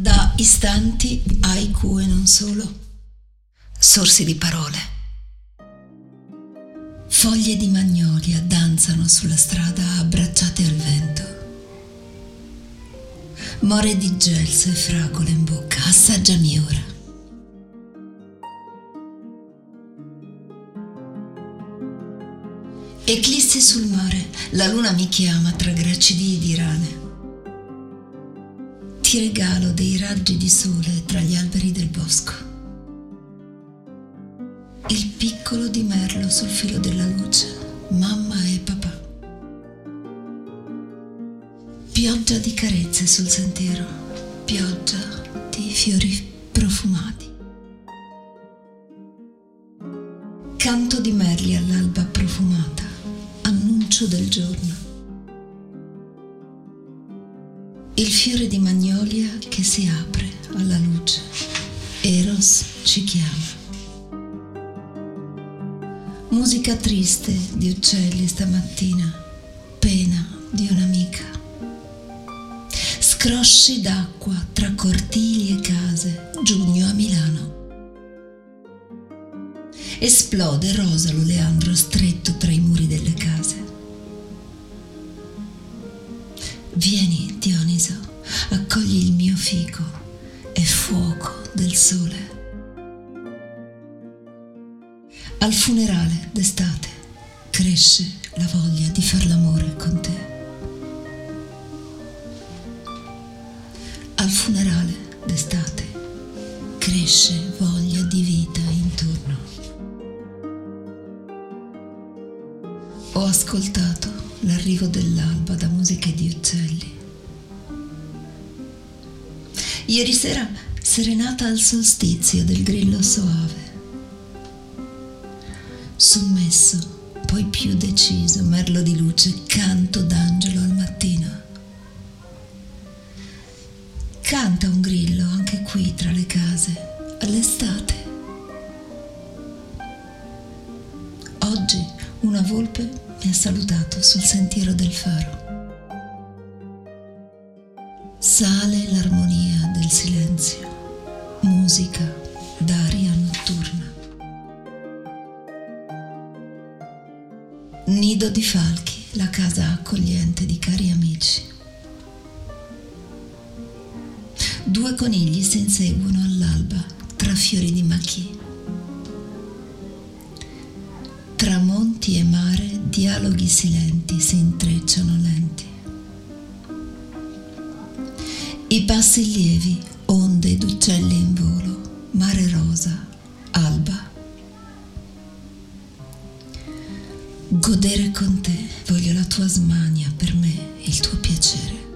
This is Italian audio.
Da istanti haiku e non solo, sorsi di parole. Foglie di magnolia danzano sulla strada abbracciate al vento. More di gelse e fragole in bocca, assaggiami ora. Eclissi sul mare, la luna mi chiama tra gracidi di rane ti regalo dei raggi di sole tra gli alberi del bosco. Il piccolo di merlo sul filo della luce, mamma e papà. Pioggia di carezze sul sentiero, pioggia di fiori profumati. Canto di merli all'alba profumata, annuncio del giorno il fiore di magnolia che si apre alla luce. Eros ci chiama. Musica triste di uccelli stamattina, pena di un'amica. Scrosci d'acqua tra cortili e case, giugno a Milano. Esplode Rosalo Leandro stretto tra i muri delle case. Vieni, Dioniso, accogli il mio fico e fuoco del sole. Al funerale d'estate cresce la voglia di far l'amore con te. Al funerale d'estate cresce voglia di vita intorno. Ho ascoltato l'arrivo dell'alba da musiche di uccelli. Ieri sera serenata al solstizio del grillo soave. Sommesso, poi più deciso, merlo di luce, canto d'angelo al mattino. Canta un grillo anche qui tra le case, all'estate. Oggi una volpe mi ha salutato sul sentiero del faro. Sale l'armonia del silenzio, musica d'aria notturna. Nido di falchi, la casa accogliente di cari amici. Due conigli si inseguono all'alba tra fiori di machi. E mare dialoghi silenti si intrecciano lenti. I passi lievi, onde d'uccelli in volo, mare rosa, alba. Godere con te, voglio la tua smania, per me il tuo piacere.